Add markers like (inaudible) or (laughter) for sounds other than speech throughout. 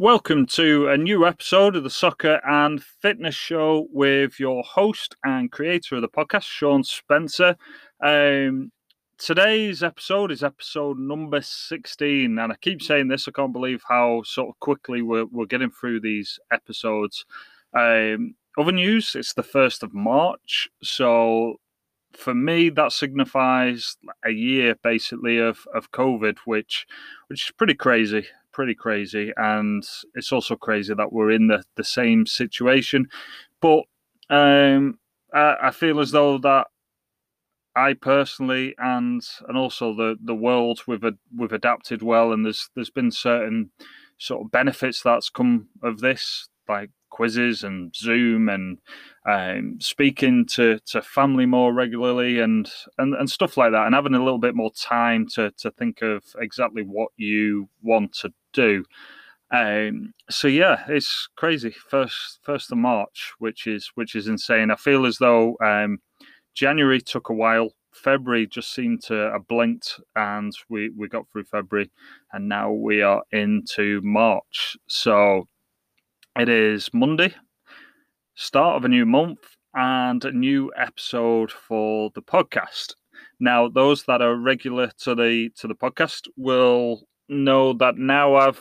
Welcome to a new episode of the Soccer and Fitness Show with your host and creator of the podcast, Shaun Spencer. Um, today's episode is episode number 16, and I keep saying this, I can't believe how sort of quickly we're, we're getting through these episodes. Um, other news, it's the 1st of March, so for me that signifies a year basically of, of COVID, which which is pretty crazy pretty crazy, and it's also crazy that we're in the, the same situation. But um, I, I feel as though that I personally and and also the the world we've we've adapted well, and there's there's been certain sort of benefits that's come of this, like quizzes and Zoom and um, speaking to, to family more regularly and, and and stuff like that, and having a little bit more time to to think of exactly what you want to do. Um, so yeah, it's crazy. First first of March, which is which is insane. I feel as though um, January took a while. February just seemed to have blinked, and we we got through February, and now we are into March. So it is Monday, start of a new month, and a new episode for the podcast. Now, those that are regular to the to the podcast will know that now I've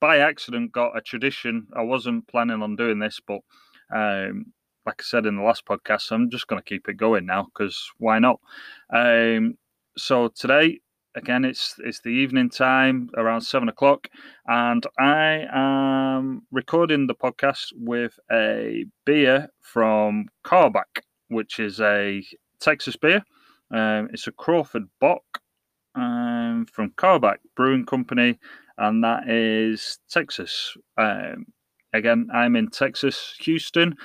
by accident got a tradition. I wasn't planning on doing this, but um, like I said in the last podcast, I'm just going to keep it going now because why not? Um, so today, again, it's it's the evening time around seven o'clock, and I am recording the podcast with a beer from Karbach, which is a Texas beer. Um, it's a Crawford Bock um, from Karbach Brewing Company, and that is Texas. Um, again, I'm in Texas, Houston.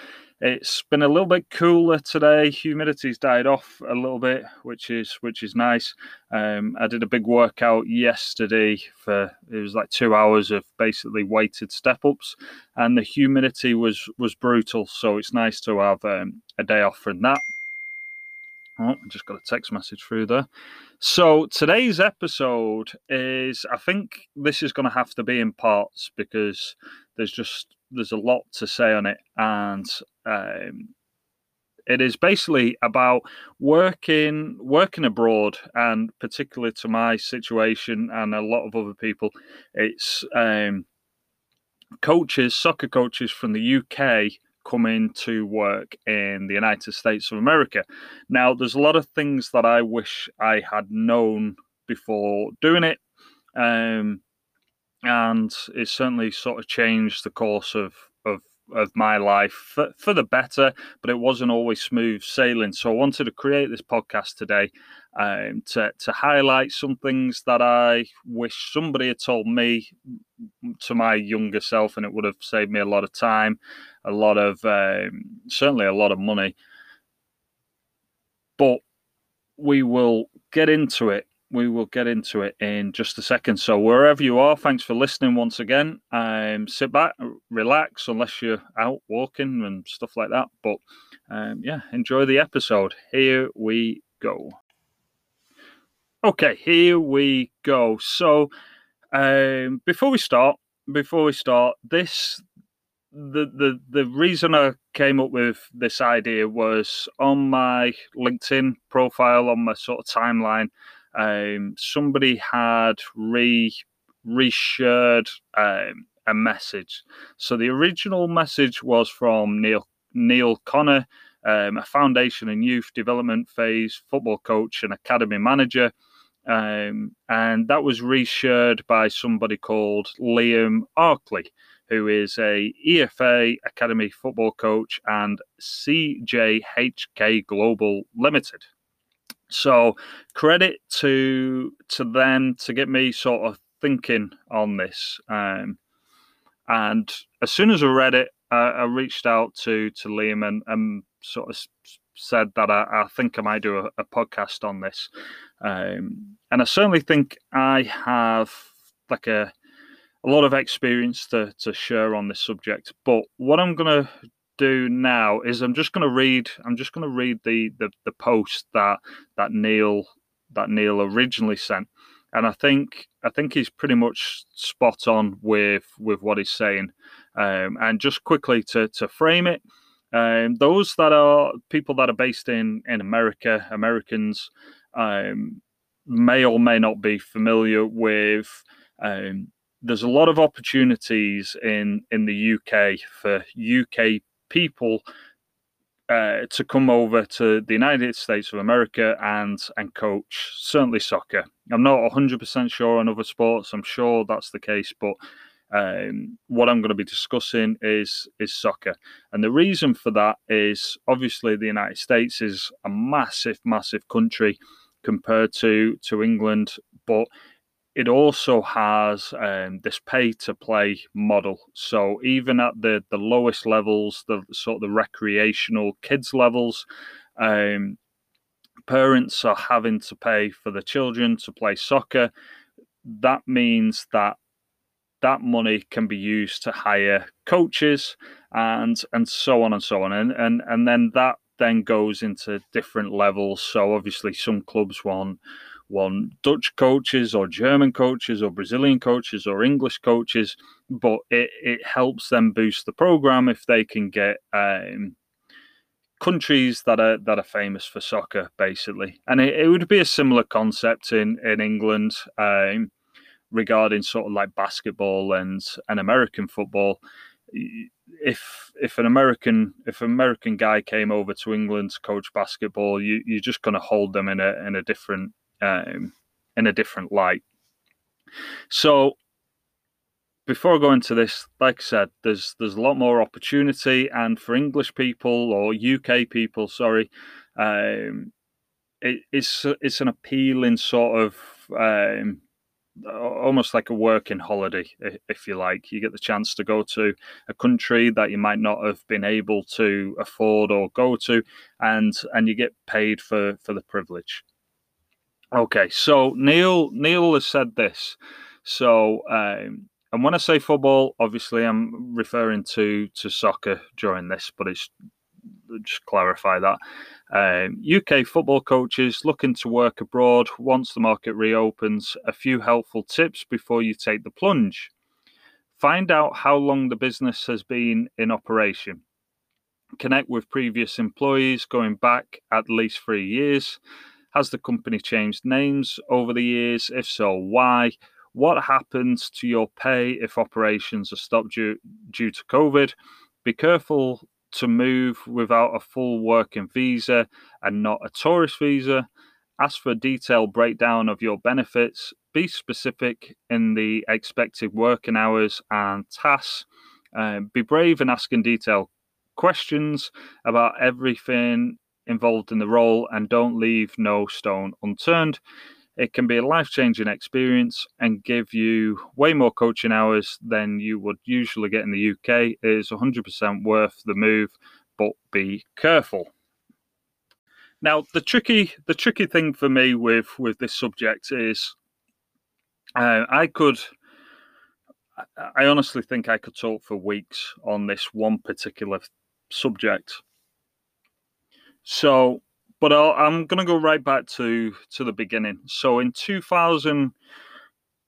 It's been a little bit cooler today. Humidity's died off a little bit, which is which is nice. Um, I did a big workout yesterday for it was like two hours of basically weighted step ups, and the humidity was was brutal. So it's nice to have um, a day off from that. Oh, I just got a text message through there. So today's episode is I think this is going to have to be in parts because there's just there's a lot to say on it and um, it is basically about working working abroad and particularly to my situation and a lot of other people it's um, coaches soccer coaches from the UK coming to work in the United States of America. Now, there's a lot of things that I wish I had known before doing it. Um, and it certainly sort of changed the course of, of of my life for, for the better, but it wasn't always smooth sailing. So I wanted to create this podcast today um, to to highlight some things that I wish somebody had told me to my younger self, and it would have saved me a lot of time, a lot of um, certainly a lot of money. But we will get into it we will get into it in just a second. So wherever you are, thanks for listening once again. Um, sit back, relax, unless you're out walking and stuff like that. But um, yeah, enjoy the episode. Here we go. Okay, here we go. So um, before we start, before we start, this the the the reason I came up with this idea was on my LinkedIn profile, on my sort of timeline um, somebody had re reshared um, a message. So the original message was from Neil Neil Connor, um, a foundation and youth development phase football coach and academy manager. Um, and that was reshared by somebody called Liam Arkley, who is a EFA academy football coach and CJHK Global Limited. So credit to to them to get me sort of thinking on this. Um, and as soon as I read it, uh, I reached out to to Liam and, and sort of said that I, I think I might do a, a podcast on this. Um, and I certainly think I have like a a lot of experience to to share on this subject. But what I'm going to do now is I'm just going to read. I'm just going to read the, the the post that that Neil that Neil originally sent. and I think I think he's pretty much spot on with with what he's saying. Um, and just quickly to to frame it, um, those that are people that are based in in America, Americans, um, may or may not be familiar with. Um, there's a lot of opportunities in in the UK for UK people uh, to come over to the United States of America and and coach certainly soccer. I'm not 100% sure on other sports. I'm sure that's the case, but um, what I'm going to be discussing is is soccer, and the reason for that is obviously the United States is a massive, massive country compared to to England, but it also has um, this pay to play model. So even at the the lowest levels, the sort of the recreational kids levels, um, parents are having to pay for the children to play soccer. That means that that money can be used to hire coaches and and so on and so on and and and then that then goes into different levels so obviously some clubs want want Dutch coaches or German coaches or Brazilian coaches or English coaches but it, it helps them boost the program if they can get um, countries that are that are famous for soccer basically and it, it would be a similar concept in in England um, regarding sort of like basketball and and American football. If if an American if an American guy came over to England to coach basketball, you you're just going to hold them in a in a different um, in a different light. So before going to this, like I said, there's there's a lot more opportunity, and for English people or UK people, sorry, um, it, it's it's an appealing sort of um, almost like a working holiday, if you like. You get the chance to go to a country that you might not have been able to afford or go to, and and you get paid for for the privilege. Okay, so Neil Neil has said this. So, um, and when I say football, obviously I'm referring to to soccer during this, but it's just clarify that. Um, UK football coaches looking to work abroad once the market reopens. A few helpful tips before you take the plunge. Find out how long the business has been in operation. Connect with previous employees going back at least three years. Has the company changed names over the years? If so, why? What happens to your pay if operations are stopped due, due to COVID? Be careful to move without a full working visa and not a tourist visa. Ask for a detailed breakdown of your benefits. Be specific in the expected working hours and tasks. Um, be brave in asking detailed questions about everything involved in the role and don't leave no stone unturned. It can be a life changing experience and give you way more coaching hours than you would usually get in the UK. It is 100% worth the move, but be careful. Now, the tricky the tricky thing for me with with this subject is uh, I could I honestly think I could talk for weeks on this one particular subject. So but i am going to go right back to to the beginning. So in 2000,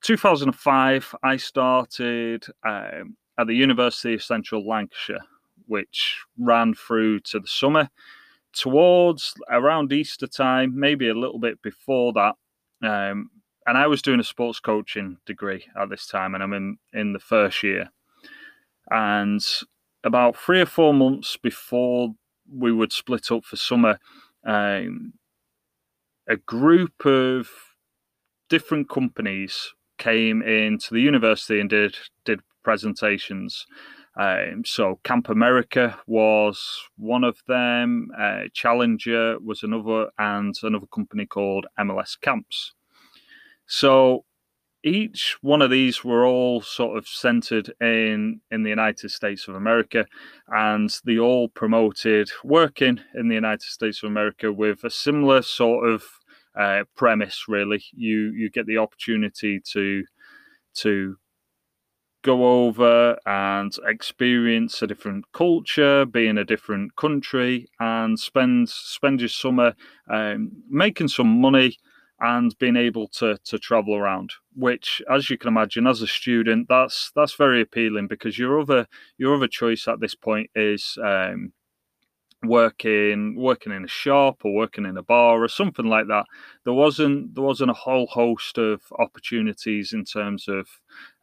2005, I started um, at the University of Central Lancashire, which ran through to the summer. Towards around Easter time, maybe a little bit before that, um, and I was doing a sports coaching degree at this time, and I'm in in the first year. And about three or four months before we would split up for summer, um, a group of different companies came into the university and did did presentations. Um, so Camp America was one of them. Uh, Challenger was another, and another company called MLS Camps. So each one of these were all sort of centered in in the United States of America, and they all promoted working in the United States of America with a similar sort of uh, premise. Really, you you get the opportunity to to go over and experience a different culture, be in a different country, and spend spend your summer um, making some money and being able to to travel around which as you can imagine as a student that's that's very appealing because your other your other choice at this point is um, working working in a shop or working in a bar or something like that. There wasn't there wasn't a whole host of opportunities in terms of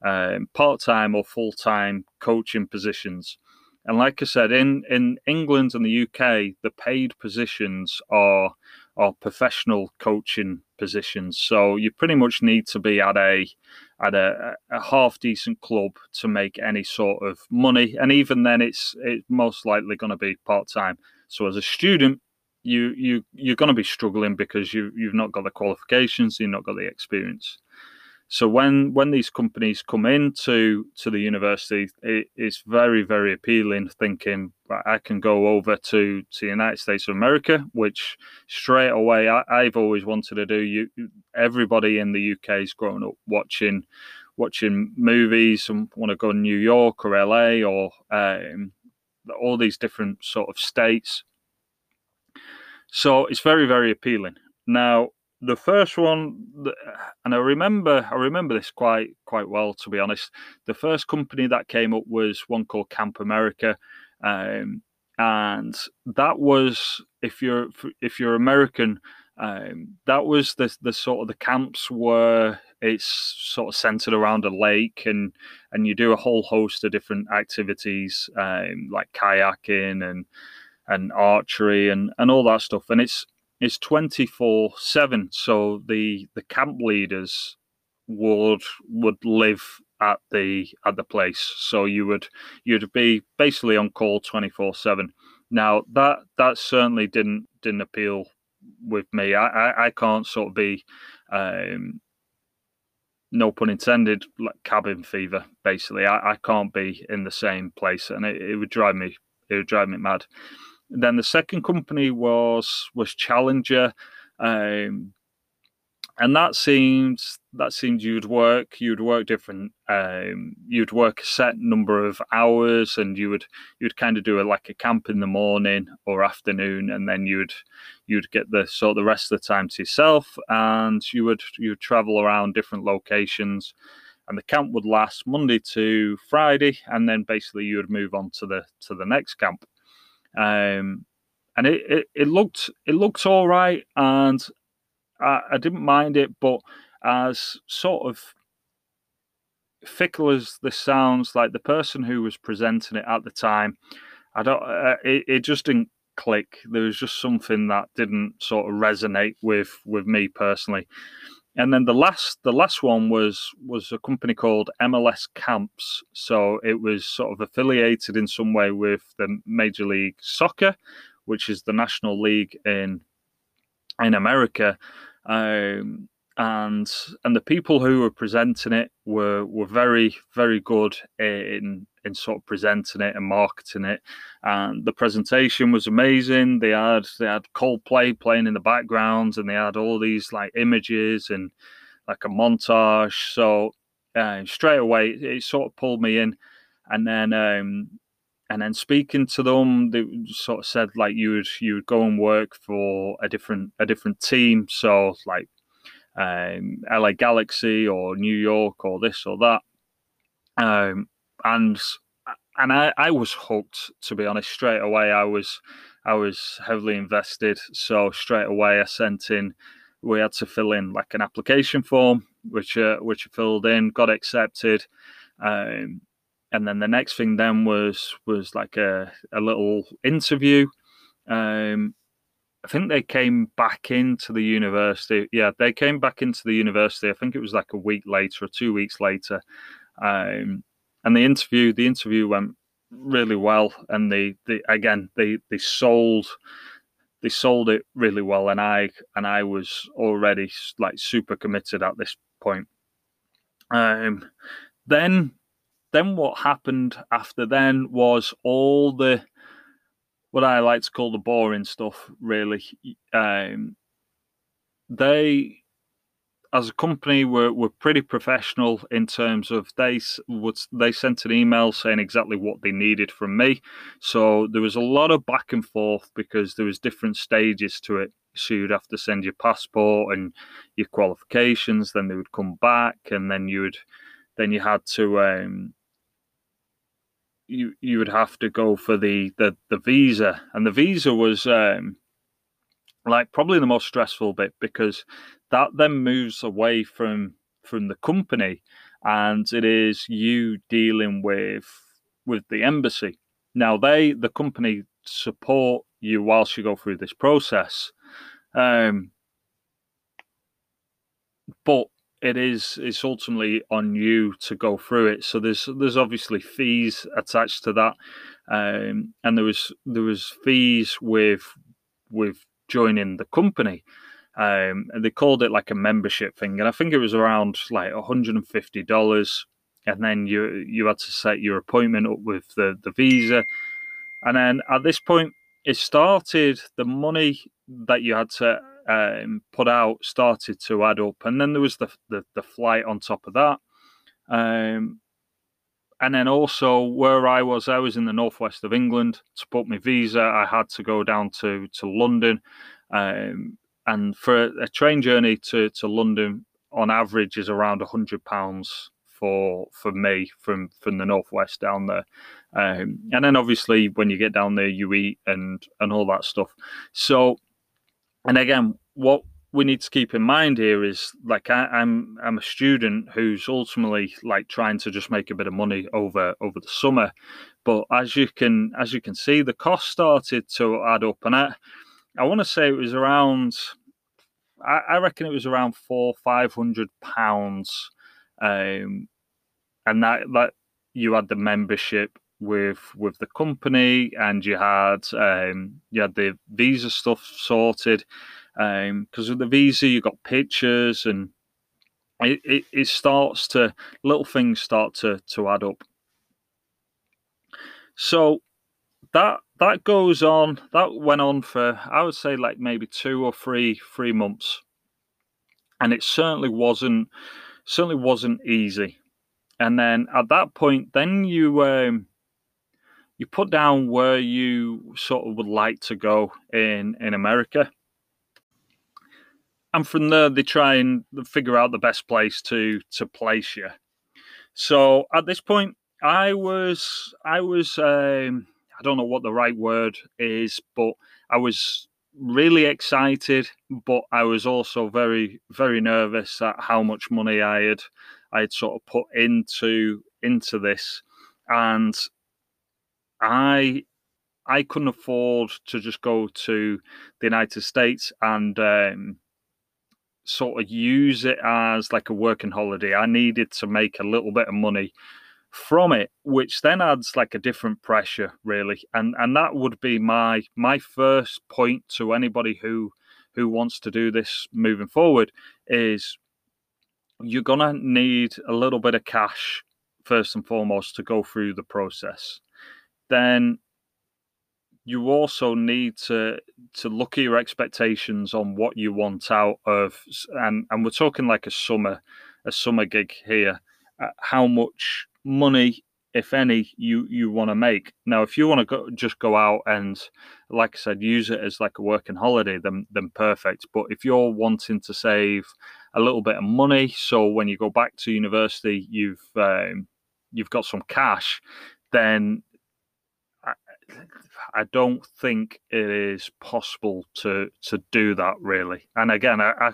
um, part-time or full-time coaching positions. And like i said in in england and the uk the paid positions are are professional coaching positions. So you pretty much need to be at a at a, a half decent club to make any sort of money, and even then, it's it's most likely going to be part time. So as a student, you you you're going to be struggling because you you've not got the qualifications, you've not got the experience. So when when these companies come into to the university, it, it's very very appealing. Thinking I can go over to to the United States of America, which straight away I, have always wanted to do. You everybody in the UK is growing up watching watching movies and want to go to New York or LA or um, all these different sort of states. So it's very very appealing. Now the first one, and I remember, I remember this quite quite well, to be honest. The first company that came up was one called Camp America, um, and that was if you're if you're American, um, that was the the sort of the camps were it's sort of centered around a lake and and you do a whole host of different activities um, like kayaking and and archery and and all that stuff and it's is 24 7 so the the camp leaders would would live at the at the place. So you would you'd be basically on call 24 7 now that that certainly didn't didn't appeal with me. I i, I can't sort of be um no pun intended like cabin fever basically. I, I can't be in the same place and it, it would drive me it would drive me mad then the second company was was Challenger, um, and that seems that seemed you'd work you'd work different. Um, you'd work a set number of hours, and you would you'd kind of do a, like a camp in the morning or afternoon, and then you'd you'd get the sort of the rest of the time to yourself, and you would you would travel around different locations and the camp would last Monday to Friday, and then basically you would move on to the to the next camp um, and it, it, it looked it looked all right, and I, I didn't mind it. But as sort of fickle as this sounds, like the person who was presenting it at the time, I don't. Uh, it, it just didn't click. There was just something that didn't sort of resonate with with me personally. And then the last the last one was was a company called MLS Camps. So it was sort of affiliated in some way with the Major League Soccer, which is the national league in in America. Um, and and the people who were presenting it were were very very good in in sort of presenting it and marketing it. And the presentation was amazing. They had they had coldplay playing in the background and they had all these like images and like a montage. So uh, straight away it, it, sort of pulled me in. And then um and then speaking to them they sort of said like you would you would go and work for a different a different team. So like um, LA Galaxy or New York or this or that. Um, and and I, I was hooked to be honest straight away. I was I was heavily invested. So straight away I sent in. We had to fill in like an application form, which uh, which I filled in, got accepted. Um, and then the next thing then was was like a, a little interview um, I think they came back into the university. Yeah, they came back into the university. I think it was like a week later or two weeks later. Um, and the interview, the interview went really well. And they, they again, they they sold, they sold it really well. And I and I was already like super committed at this point. Um, then, then what happened after then was all the what I like to call the boring stuff. Really, um, they as a company were, were pretty professional in terms of they would they sent an email saying exactly what they needed from me so there was a lot of back and forth because there was different stages to it So you'd have to send your passport and your qualifications. Then they would come back, and then you would, then you had to, um, you you would have to go for the the the visa, and the visa was um, like probably the most stressful bit because that then moves away from from the company, and it is you dealing with with the embassy. Now they the company support you whilst you go through this process. Um, but it is it's ultimately on you to go through it. So there's there's obviously fees attached to that, um, and there was there was fees with with joining the company. Um, and they called it like a membership thing, and I think it was around like hundred and fifty dollars. And then you you had to set your appointment up with the the visa, and then at this point, it started the money that you had to um, put out started to add up, and then there was the the, the flight on top of that, um, and then also where I was, I was in the northwest of England. To put my visa, I had to go down to to London, um, and for a train journey to to London, on average, is around a hundred pounds for for me from from the northwest down there. Um, and then obviously when you get down there, you eat and and all that stuff. So, and again, what we need to keep in mind here is like I, am I'm, I'm a student who's ultimately like trying to just make a bit of money over over the summer, but as you can as you can see, the cost started to add up, and I I want to say it was around. I, I reckon it was around four five hundred pounds, um, and that that you had the membership with with the company and you had um, you had the visa stuff sorted because um, with the visa you got pictures and it, it, it starts to little things start to to add up. So that that goes on that went on for i would say like maybe two or three three months. And it certainly wasn't certainly wasn't easy. And then at that point then you um you put down where you sort of would like to go in in America. And from there, they try and figure out the best place to to place you. So at this point, I was I was um, I don't know what the right word is, but I was really excited, but I was also very very nervous at how much money I had I had sort of put into into this, and I I couldn't afford to just go to the United States and um, sort of use it as like a working holiday. I needed to make a little bit of money from it, which then adds like a different pressure, really. And and that would be my my first point to anybody who who wants to do this moving forward is you're gonna need a little bit of cash first and foremost to go through the process then you also need to to look at your expectations on what you want out of and and we're talking like a summer a summer gig here uh, how much money if any you you want to make. Now if you want to go just go out and like i said use it as like a working holiday then then perfect. But if you're wanting to save a little bit of money so when you go back to university you've um, you've got some cash then I don't think it is possible to to do that really. And again, I, I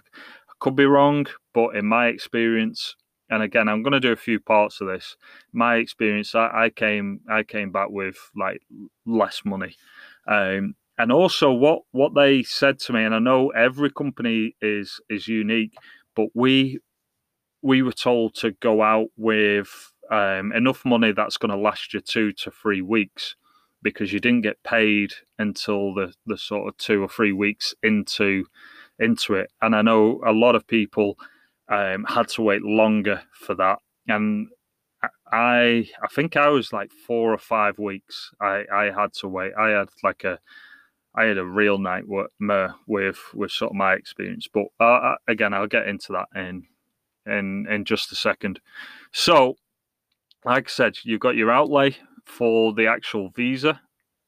could be wrong, but in my experience, and again, I'm going to do a few parts of this. My experience, I, I came I came back with like less money, um, and also what what they said to me. And I know every company is is unique, but we we were told to go out with um, enough money that's going to last you two to three weeks because you didn't get paid until the the sort of two or three weeks into into it. And I know a lot of people um, had to wait longer for that. And I I think I was like four or five weeks. I I had to wait. I had like a I had a real nightmare with with sort of my experience. But uh, again, I'll get into that in in in just a second. So, like I said, you've got your outlay for the actual visa.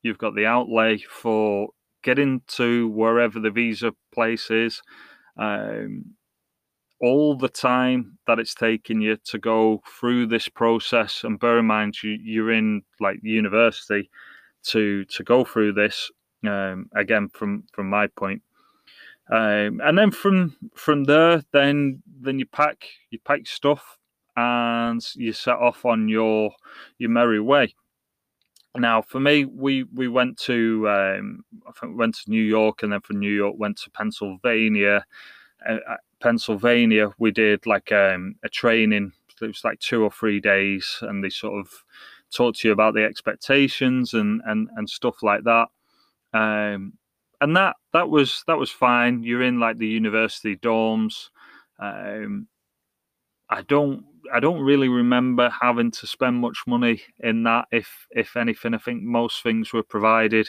You've got the outlay for getting to wherever the visa place is, um, all the time that it's taking you to go through this process, and bear in mind you, you're in like university to to go through this. Um, again, from from my point, um, and then from from there, then then you pack you pack stuff and you set off on your your merry way. Now, for me, we we went to um, I think we went to New York, and then from New York went to Pennsylvania. Uh, uh Pennsylvania, we did like um, a training. It was like two or three days, and they sort of talked to you about the expectations and and and stuff like that. Um, and that that was that was fine. You're in like the university dorms. Um, I don't I don't really remember having to spend much money in that. If if anything, I think most things were provided,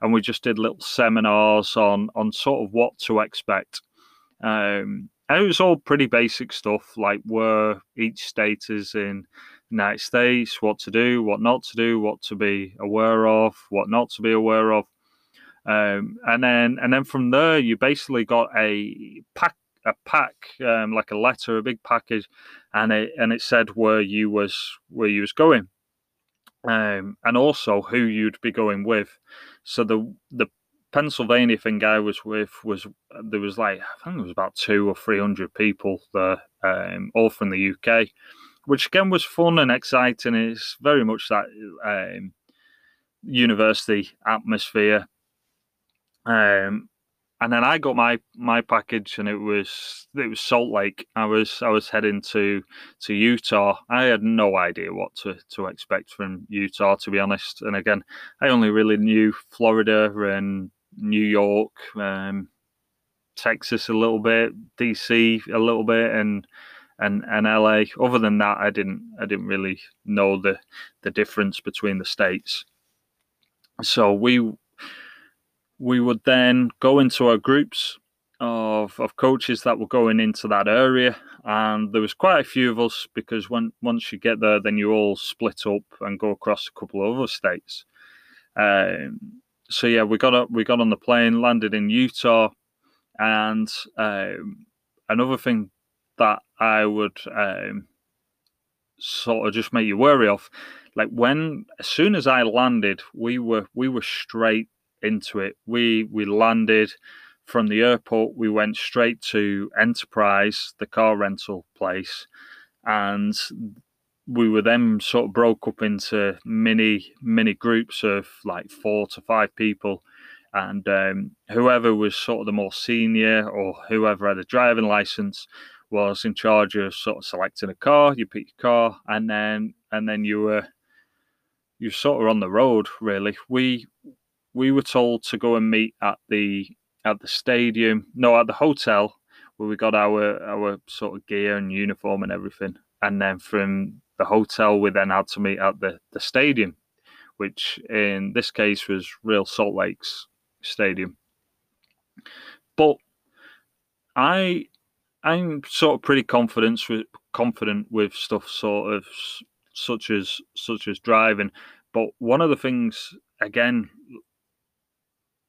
and we just did little seminars on on sort of what to expect. Um, and it was all pretty basic stuff, like where each state is in United States, what to do, what not to do, what to be aware of, what not to be aware of. Um, and then and then from there you basically got a pack a pack um, like a letter a big package and it and it said where you was where you was going um, and also who you'd be going with so the the Pennsylvania thing I was with was there was like I think there was about two or three hundred people there, um, all from the UK, which again was fun and exciting. It's very much that um, university atmosphere. Um, and then I got my my package, and it was it was Salt Lake. I was I was heading to to Utah. I had no idea what to to expect from Utah, to be honest. And again, I only really knew Florida and New York, um, Texas a little bit, DC a little bit, and and and LA. Other than that, I didn't I didn't really know the the difference between the states. So we we would then go into our groups of, of coaches that were going into that area. And there was quite a few of us because when once you get there then you all split up and go across a couple of other states. Um, so yeah we got up we got on the plane landed in utah. And um, another thing that i would um, sort of just make you wary of like when as soon as i landed we were we were straight into it. We we landed from the airport. We went straight to Enterprise, the car rental place, and we were then sort of broke up into mini mini groups of like four to five people and um, whoever was sort of the more senior or whoever had a driving license was in charge of sort of selecting a car you pick your car and then and then you were you sort of on the road really we we were told to go and meet at the at the stadium, no, at the hotel where we got our our sort of gear and uniform and everything, and then from the hotel we then had to meet at the the stadium, which in this case was Real Salt Lakes Stadium. But I I'm sort of pretty confident with confident with stuff sort of such as such as driving. But one of the things again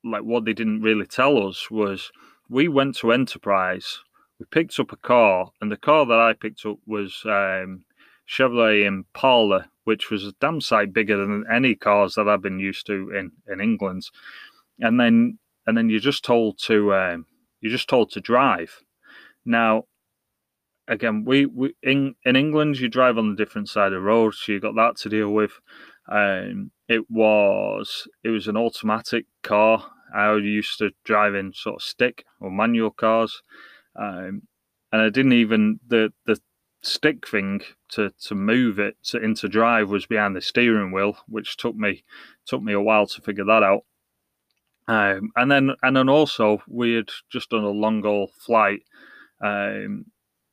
like what they didn't really tell us was we went to Enterprise, we picked up a car, and the car that I picked up was um, Chevrolet Impala, which was a damn sight bigger than any cars that I've been used to in in England. And then and then you're just told to um, you're just told to drive. Now, again, we, we in in England you drive on the different side of the road, so you got that to deal with. Um, it was it was an automatic car. I used to drive in sort of stick or manual cars, um, and I didn't even the the stick thing to to move it to, into drive was behind the steering wheel, which took me took me a while to figure that out. Um, and then and then also we had just done a long haul flight um,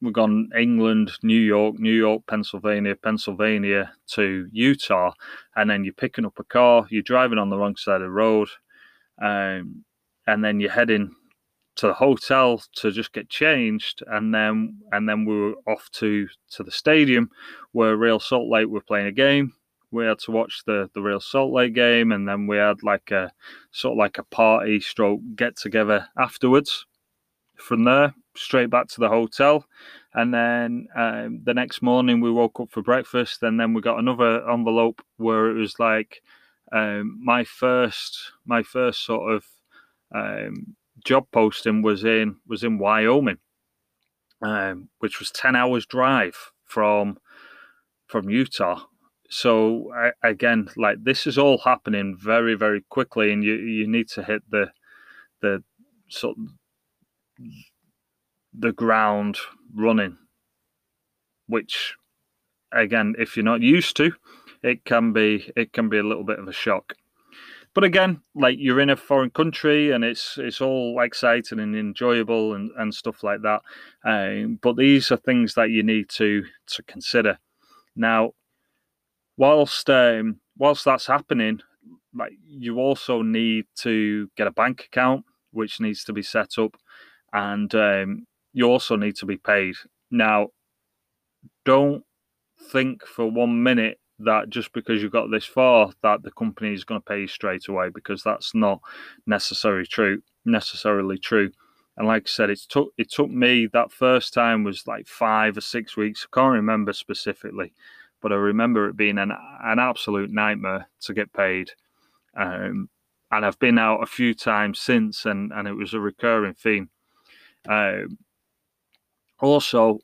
we've gone England, New York, New York, Pennsylvania, Pennsylvania to Utah, and then you're picking up a car, you're driving on the wrong side of the road, um, and then you're heading to the hotel to just get changed, and then and then we were off to to the stadium where Real Salt Lake were playing a game. we had to watch the the Real Salt Lake game, and then we had like a sort of like a party stroke get together afterwards. From there, straight back to the hotel, and then um, the next morning we woke up for breakfast, and then we got another envelope where it was like um, my first my first sort of um, job posting was in was in Wyoming, um, which was ten hours drive from from Utah. So I, again, like this is all happening very very quickly, and you you need to hit the the sort the ground running, which again, if you're not used to, it can be it can be a little bit of a shock. But again, like you're in a foreign country and it's it's all exciting and enjoyable and, and stuff like that. Um, but these are things that you need to to consider. Now, whilst um, whilst that's happening, like you also need to get a bank account which needs to be set up, and um, you also need to be paid. Now, don't think for one minute that just because you got this far that the company is going to pay you straight away because that's not necessarily true necessarily true. And like i said it took it took me that first time was like five or six weeks. I can't remember specifically but i remember it being an, an absolute nightmare to get paid. Um, and i've been out a few times since and and it was a recurring theme. Um, also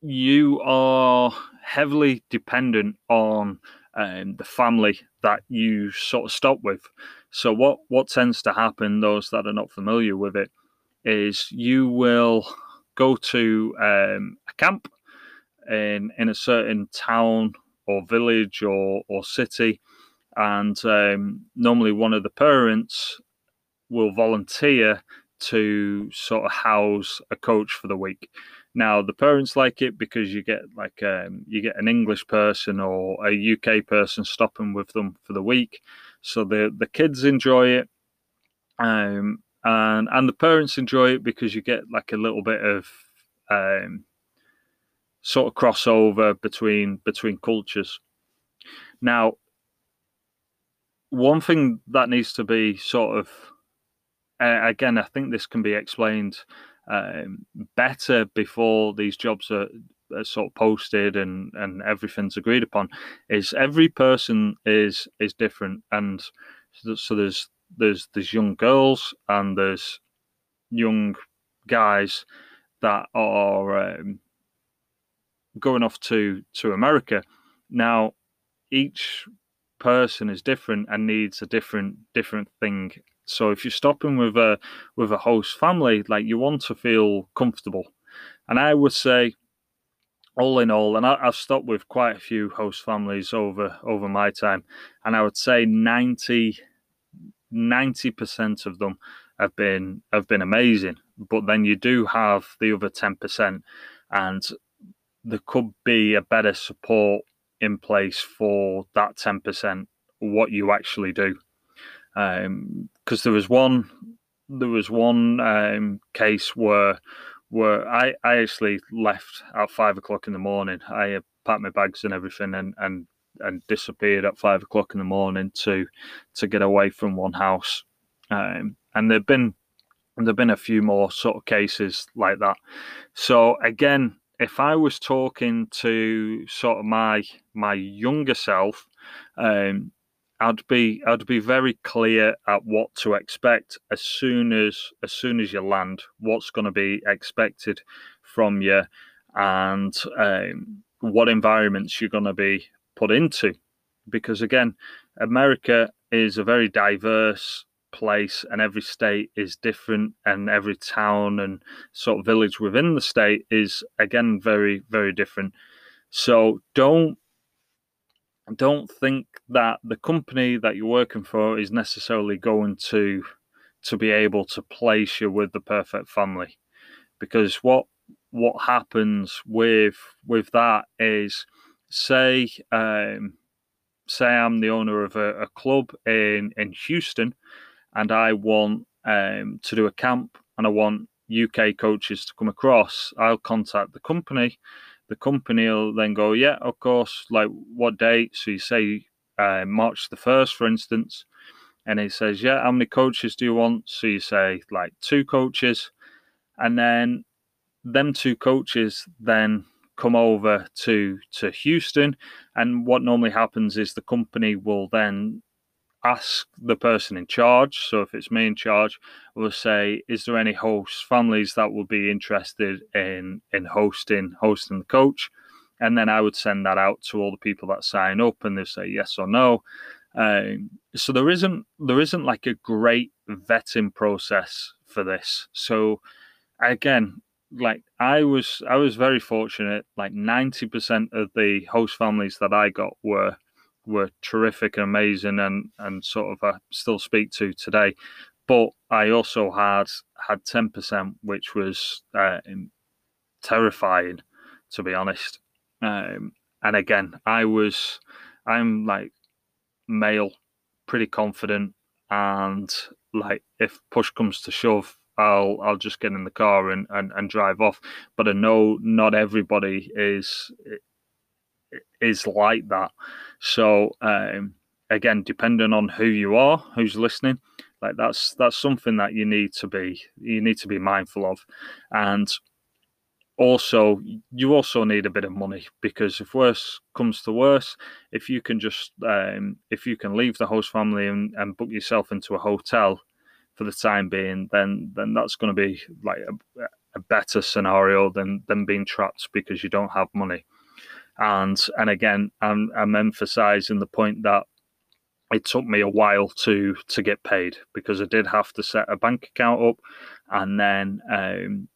you are heavily dependent on um, the family that you sort of stop with. So what what tends to happen, those that are not familiar with it, is you will go to um, a camp in in a certain town or village or or city, and um, normally one of the parents will volunteer to sort of house a coach for the week. Now the parents like it because you get like um, you get an English person or a UK person stopping with them for the week, so the the kids enjoy it, um, and and the parents enjoy it because you get like a little bit of um, sort of crossover between between cultures. Now, one thing that needs to be sort of uh, again, I think this can be explained um, better before these jobs are, are, sort of posted and, and everything's agreed upon. Is every person is is different, and so there's there's there's young girls and there's young guys that are um, going off to to America. Now, each person is different and needs a different different thing so if you're stopping with a with a host family, like you want to feel comfortable, and I would say, all in all, and I, have stopped with quite a few host families over over my time, and I would say 90 percent of them have been have been amazing. But then you do have the other ten percent, and there could be a better support in place for that ten percent. What you actually do Um because um, there was one there was one um, case where where I, I actually left at five o'clock in the morning. I packed my bags and everything and, and and disappeared at five o'clock in the morning to to get away from one house. Um, and there've been there've been a few more sort of cases like that. So again, if I was talking to sort of my my younger self, um, I'd be I'd be very clear at what to expect as soon as as soon as you land. What's going to be expected from you, and um, what environments you're going to be put into. Because again, America is a very diverse place, and every state is different, and every town and sort of village within the state is again very very different. So don't don't think that the company that you're working for is necessarily going to to be able to place you with the perfect family because what what happens with with that is say um, say I'm the owner of a, a, club in in Houston and I want um, to do a camp and I want UK coaches to come across I'll contact the company the company will then go, yeah, of course, like what date? So you say uh, March the 1st, for instance, and he says, yeah, how many coaches do you want? So you say like two coaches, and then them two coaches then come over to to Houston, and what normally happens is the company will then ask the person in charge. So if it's me in charge, we'll say, "Is there any host families that would be interested in in hosting hosting the coach?" And then I would send that out to all the people that sign up, and they say yes or no. Um, so there isn't there isn't like a great vetting process for this. So again, like I was I was very fortunate. Like ninety percent of the host families that I got were were terrific and amazing and and sort of I still speak to today. But I also had had ten percent, which was uh, terrifying, to be honest. Um, and again, I was I'm like male, pretty confident, and like if push comes to shove, I'll I'll just get in the car and, and, and drive off. But I know not everybody is is like that. So um, again, depending on who you are, who's listening, like that's that's something that you need to be you need to be mindful of, and also you also need a bit of money because if worse comes to worse, if you can just um, if you can leave the host family and, and book yourself into a hotel for the time being, then then that's going to be like a, a better scenario than than being trapped because you don't have money and and again I'm, I'm emphasizing the point that it took me a while to to get paid because I did have to set a bank account up. And then um,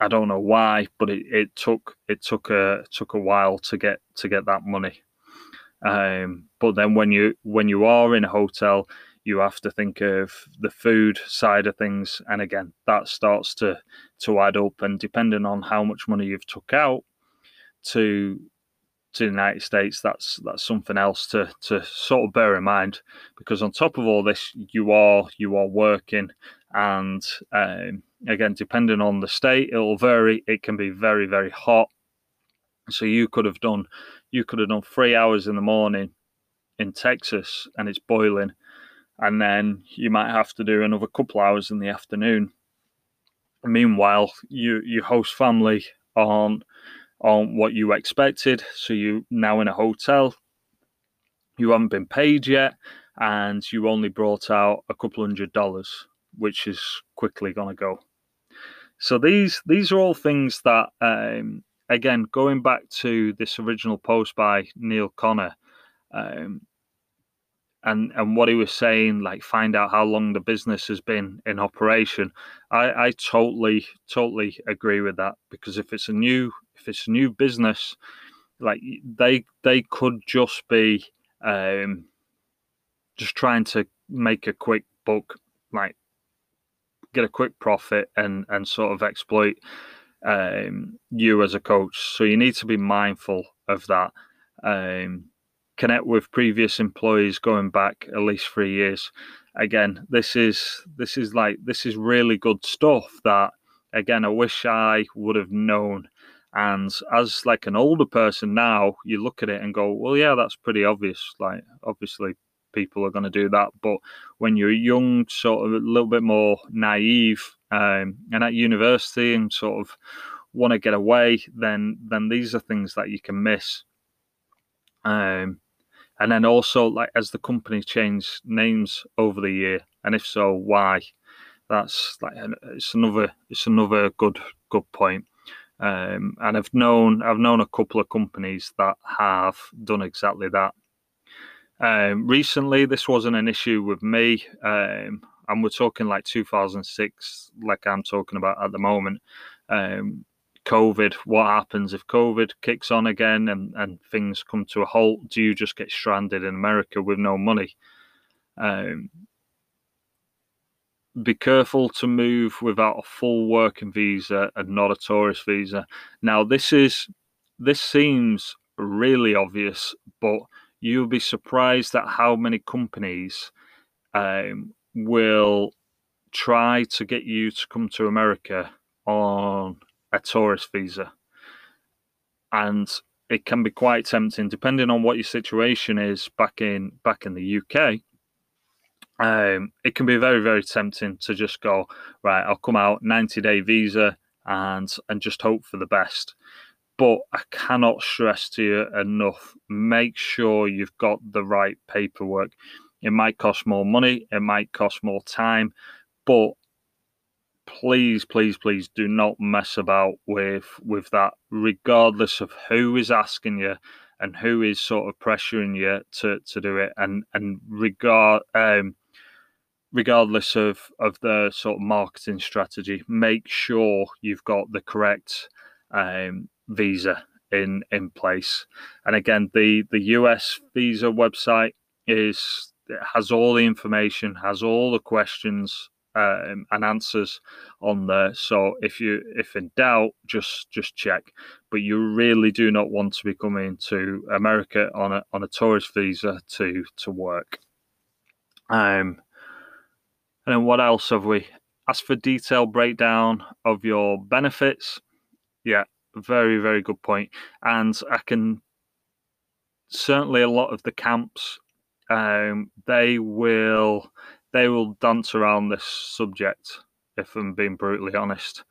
I don't know why but it, it took it took a took a while to get to get that money. Um, but then when you when you are in a hotel you have to think of the food side of things. And again that starts to to add up. And depending on how much money you've took out to to the United States, that's that's something else to to sort of bear in mind because on top of all this, you are you are working, and um, again, depending on the state, it'll vary. It can be very very hot, so you could have done you could have done three hours in the morning in Texas and it's boiling, and then you might have to do another couple hours in the afternoon. Meanwhile, you you host family on on what you expected. So you now in a hotel, you haven't been paid yet, and you only brought out a couple hundred dollars, which is quickly going to go. So these these are all things that, um, again, going back to this original post by Neil Connor, um, and and what he was saying, like find out how long the business has been in operation. I, I totally totally agree with that because if it's a new if it's a new business, like they they could just be um, just trying to make a quick buck, like get a quick profit and and sort of exploit um, you as a coach. So you need to be mindful of that. Um, connect with previous employees going back at least three years. Again, this is this is like this is really good stuff that again I wish I would have known. And as like an older person now, you look at it and go, well, yeah, that's pretty obvious. Like obviously people are going to do that, but when you're young, sort of a little bit more naive, um, and at university and sort of want to get away, then then these are things that you can miss. Um, and then also like as the company changed names over the year, and if so, why? That's like it's another it's another good good point. Um, and I've known I've known a couple of companies that have done exactly that. Um, recently, this wasn't an issue with me, um, and we're talking like 2006, like I'm talking about at the moment. Um, COVID, what happens if COVID kicks on again and, and things come to a halt? Do you just get stranded in America with no money? Um, be careful to move without a full working visa and not a tourist visa. Now, this is this seems really obvious, but you'll be surprised at how many companies um, will try to get you to come to America on a tourist visa. and it can be quite tempting, depending on what your situation is back in back in the UK. Um, it can be very very tempting to just go right. I'll come out ninety day visa and and just hope for the best. But I cannot stress to you enough: make sure you've got the right paperwork. It might cost more money, it might cost more time, but please, please, please do not mess about with with that, regardless of who is asking you and who is sort of pressuring you to to do it, and and regard um, regardless of of the sort of marketing strategy, make sure you've got the correct um, visa in in place. And again, the the US visa website is has all the information, has all the questions um, and answers on there. So if you if in doubt, just just check. But you really do not want to be coming to America on a on a tourist visa to to work. Um, and then what else have we? Ask for detailed breakdown of your benefits. Yeah, very very good point. And I can certainly a lot of the camps um, they will they will dance around this subject, if I'm being brutally honest,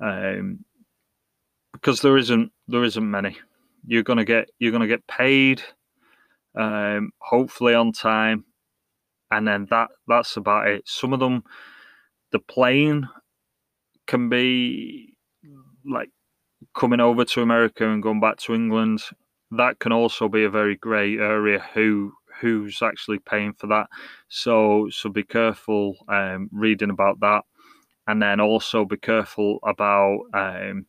um, because there isn't there isn't many. You're gonna get you're gonna get paid, um, hopefully on time, and then that that's about it. Some of them, the plane can be like coming over to America and going back to England. That can also be a very grey area. Who who's actually paying for that. So so be careful um, reading about that, and then also be careful about. Um,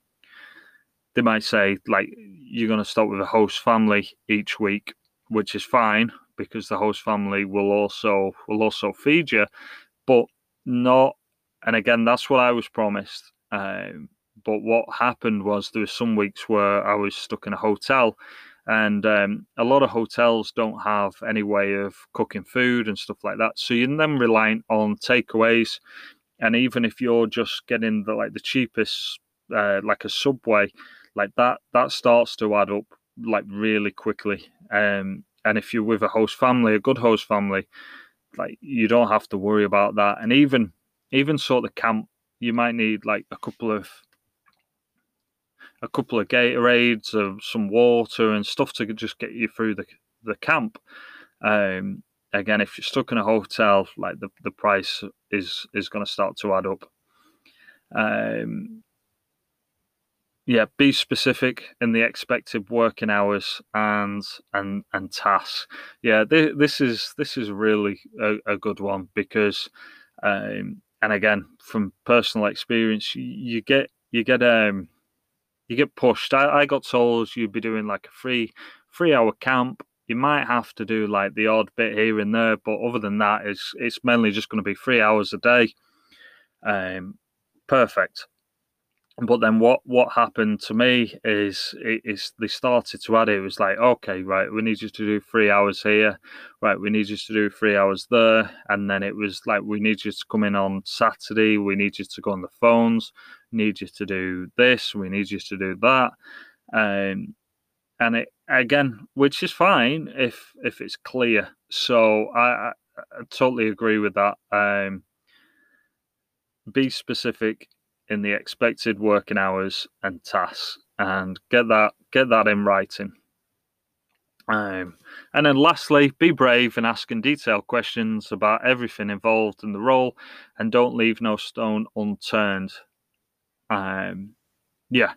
they might say like you're going to stop with a host family each week, which is fine because the host family will also will also feed you, but not. And again, that's what I was promised. Um, but what happened was there were some weeks where I was stuck in a hotel and um, a lot of hotels don't have any way of cooking food and stuff like that. So you're then reliant on takeaways. And even if you're just getting the like the cheapest uh, like a subway like that that starts to add up like really quickly. Um, and if you're with a host family a good host family like you don't have to worry about that. And even even sort of camp you might need like a couple of a couple of Gatorades, uh, some water, and stuff to just get you through the the camp. Um, again, if you're stuck in a hotel, like the, the price is is going to start to add up. Um, yeah, be specific in the expected working hours and and and tasks. Yeah, th- this is this is really a, a good one because, um, and again, from personal experience, you, you get you get um you get pushed. I, I got told you'd be doing like a free three hour camp. You might have to do like the odd bit here and there, but other than that, it's it's mainly just going to be three hours a day. Um, perfect. But then what what happened to me is is they started to add it. it was like okay right we need you to do three hours here right we need you to do three hours there and then it was like we need you to come in on Saturday we need you to go on the phones need you to do this, we need you to do that. Um, and it again, which is fine if if it's clear. So I, I, I totally agree with that. Um, be specific in the expected working hours and tasks, and get that get that in writing. Um, and then lastly, be brave in asking detailed questions about everything involved in the role, and don't leave no stone unturned. Um, yeah,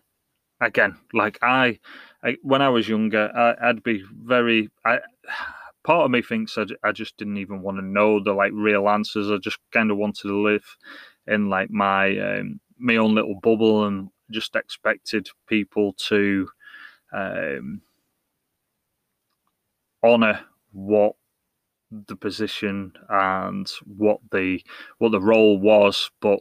again, like I, I when I was younger, I, would be very. I, part of me thinks I, I just didn't even want to know the like real answers. I just kind of wanted to live in like my um, my own little bubble and just expected people to um, honor what the position and what the what the role was, but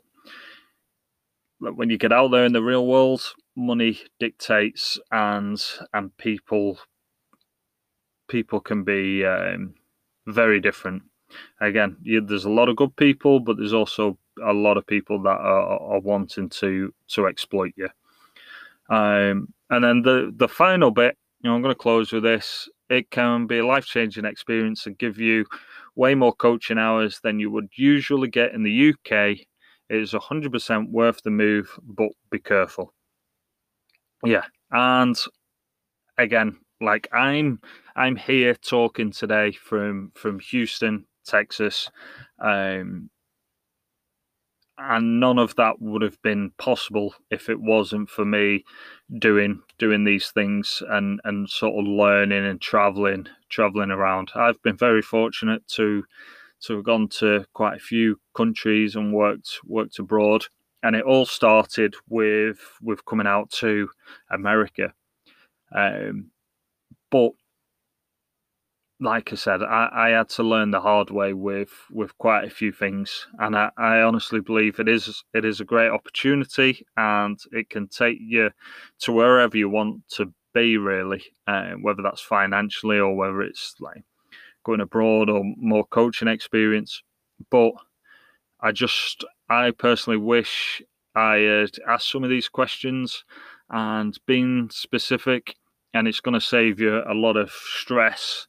when you get out there in the real world, money dictates, and and people people can be um, very different. Again, you, there's a lot of good people, but there's also a lot of people that are, are wanting to to exploit you. Um, and then the the final bit, you know, I'm going to close with this. It can be a life changing experience and give you way more coaching hours than you would usually get in the UK. It is 100% worth the move, but be careful. Yeah, and again, like I'm I'm here talking today from from Houston, Texas. Um, and none of that would have been possible if it wasn't for me doing doing these things and and sort of learning and traveling traveling around i've been very fortunate to to have gone to quite a few countries and worked worked abroad and it all started with with coming out to america um, but like I said, I, I had to learn the hard way with with quite a few things, and I, I honestly believe it is it is a great opportunity, and it can take you to wherever you want to be, really, uh, whether that's financially or whether it's like going abroad or more coaching experience. But I just, I personally wish I had asked some of these questions and been specific, and it's going to save you a lot of stress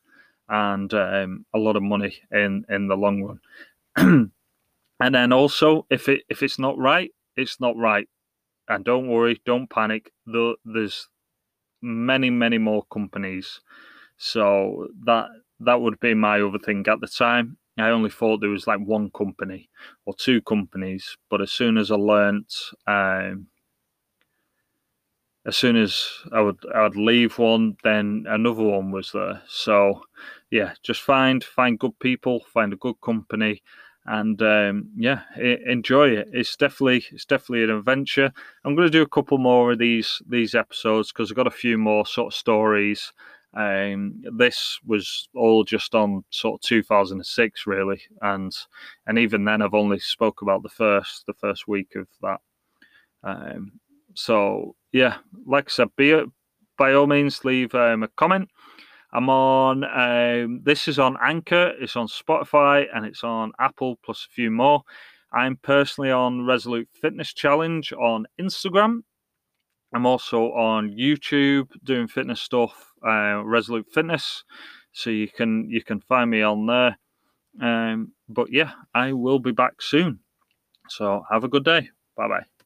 and um, a lot of money in in the long run. (clears throat) and then also, if it if it's not right, it's not right, and don't worry, don't panic. There's many many more companies, so that that would be my other thing at the time. I only thought there was like one company or two companies, but as soon as I learnt, um, as soon as I would I would leave one, then another one was there. So yeah, just find find good people, find a good company, and um, yeah, enjoy it. It's definitely it's definitely an adventure. I'm going to do a couple more of these these episodes because I've got a few more sort of stories. Um, this was all just on sort of 2006 really, and and even then I've only spoke about the first the first week of that. Um, so yeah, like I said, be by all means leave um, a comment I'm on. Um, this is on Anchor. It's on Spotify and it's on Apple plus a few more. I'm personally on Resolute Fitness Challenge on Instagram. I'm also on YouTube doing fitness stuff, uh, Resolute Fitness. So you can you can find me on there. Um, but yeah, I will be back soon. So have a good day. Bye bye.